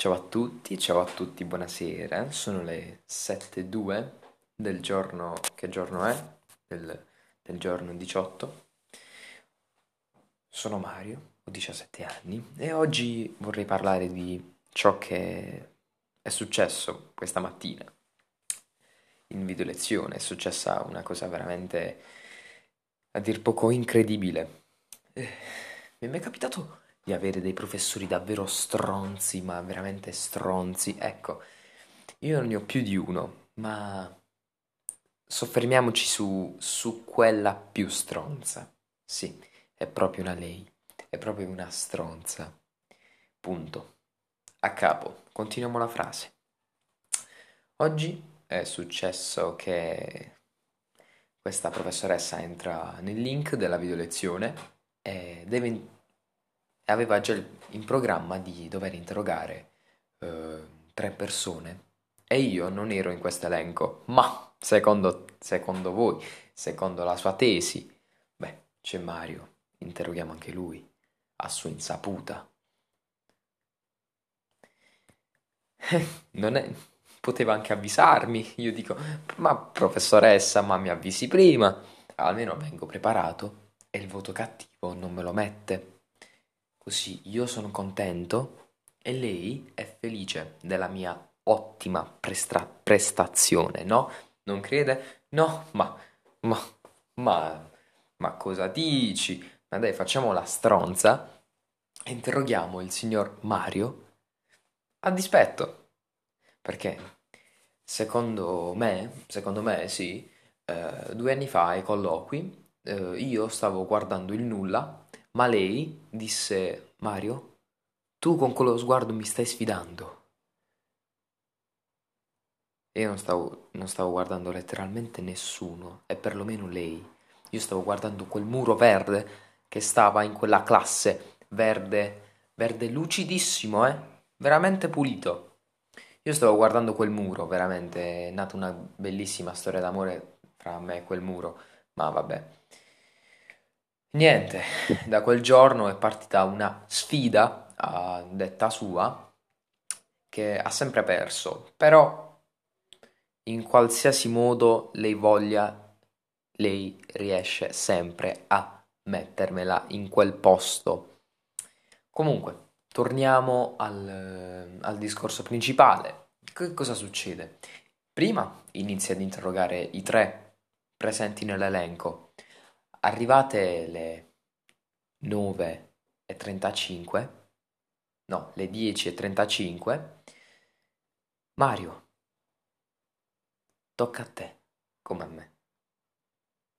Ciao a tutti, ciao a tutti, buonasera. Sono le 7.02 del giorno, che giorno è? Del, del giorno 18. Sono Mario, ho 17 anni e oggi vorrei parlare di ciò che è successo questa mattina. In video lezione è successa una cosa veramente a dir poco incredibile. Eh, mi è capitato di avere dei professori davvero stronzi, ma veramente stronzi. Ecco, io non ne ho più di uno, ma soffermiamoci su, su quella più stronza. Sì, è proprio una lei, è proprio una stronza. Punto. A capo, continuiamo la frase. Oggi è successo che questa professoressa entra nel link della video lezione e deve aveva già in programma di dover interrogare eh, tre persone e io non ero in questo elenco, ma secondo, secondo voi, secondo la sua tesi, beh, c'è Mario, interroghiamo anche lui, a sua insaputa. non è, poteva anche avvisarmi, io dico, ma professoressa, ma mi avvisi prima, almeno vengo preparato e il voto cattivo non me lo mette. Così io sono contento e lei è felice della mia ottima prestra- prestazione, no? Non crede? No, ma, ma, ma, ma cosa dici? Ma dai, facciamo la stronza e interroghiamo il signor Mario a dispetto. Perché secondo me, secondo me sì, eh, due anni fa ai colloqui eh, io stavo guardando il nulla ma lei disse: Mario, tu con quello sguardo mi stai sfidando. E io non stavo, non stavo guardando letteralmente nessuno, e perlomeno lei. Io stavo guardando quel muro verde che stava in quella classe, verde, verde lucidissimo, eh? Veramente pulito. Io stavo guardando quel muro, veramente è nata una bellissima storia d'amore fra me e quel muro, ma vabbè. Niente, da quel giorno è partita una sfida a detta sua che ha sempre perso, però in qualsiasi modo lei voglia, lei riesce sempre a mettermela in quel posto. Comunque, torniamo al, al discorso principale. Che cosa succede? Prima inizia ad interrogare i tre presenti nell'elenco Arrivate le 9.35, no, le 10.35, Mario, tocca a te, come a me.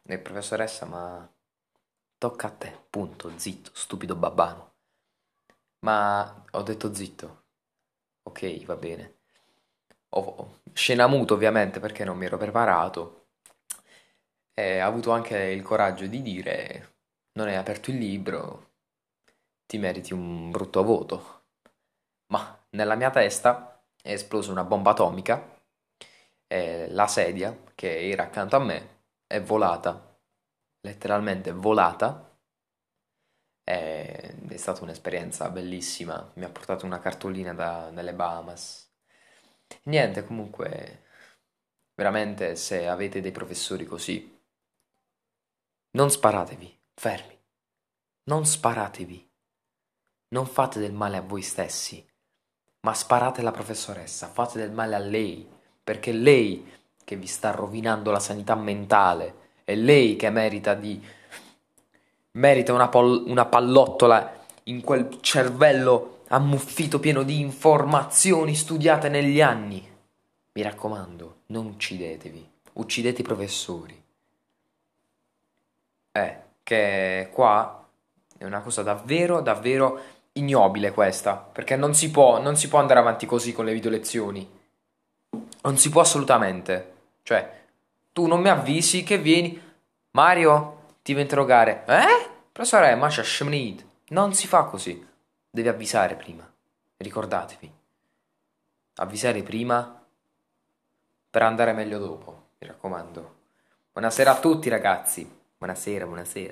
E professoressa, ma tocca a te, punto, zitto, stupido babbano. Ma ho detto zitto. Ok, va bene. Ho scena muto ovviamente perché non mi ero preparato e ha avuto anche il coraggio di dire non hai aperto il libro, ti meriti un brutto voto. Ma nella mia testa è esplosa una bomba atomica e la sedia che era accanto a me è volata, letteralmente volata. È stata un'esperienza bellissima, mi ha portato una cartolina da, dalle Bahamas. Niente, comunque, veramente se avete dei professori così, non sparatevi, fermi. Non sparatevi. Non fate del male a voi stessi, ma sparate alla professoressa, fate del male a lei, perché è lei che vi sta rovinando la sanità mentale, è lei che merita di... merita una, pol- una pallottola in quel cervello ammuffito pieno di informazioni studiate negli anni. Mi raccomando, non uccidetevi, uccidete i professori. Eh, che qua è una cosa davvero, davvero ignobile questa, perché non si può, non si può andare avanti così con le video lezioni. Non si può assolutamente. Cioè, tu non mi avvisi che vieni... Mario, ti devo interrogare. Eh? Professore, ma c'è Shemnid. Non si fa così. Devi avvisare prima. Ricordatevi. Avvisare prima per andare meglio dopo, mi raccomando. Buonasera a tutti ragazzi. Buonasera, buonasera.